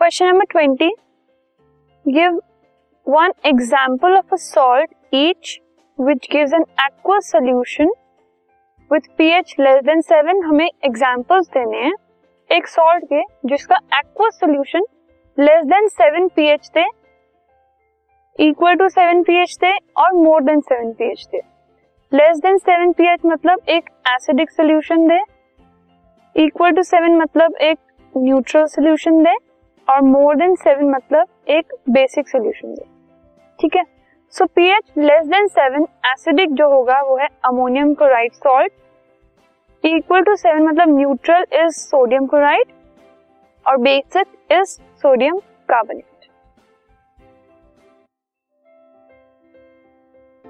Question number twenty give one example of a salt each which gives an aqueous solution with pH less than seven हमें examples देने हैं। एक salt के, जिसका aqueous solution less than seven pH थे equal to seven pH थे और more than seven pH थे लेस देन सेवन पीएच मतलब एक एसिडिक सोल्यूशन दे। इक्वल टू सेवन मतलब एक न्यूट्रल सोल्यूशन दे। और मोर देन सेवन मतलब एक बेसिक सोल्यूशन दे ठीक है? So P H less than seven acidic जो होगा, वो है ammonium chloride salt equal to seven मतलब न्यूट्रल इज़ सोडियम क्लोराइड और basic is sodium carbonate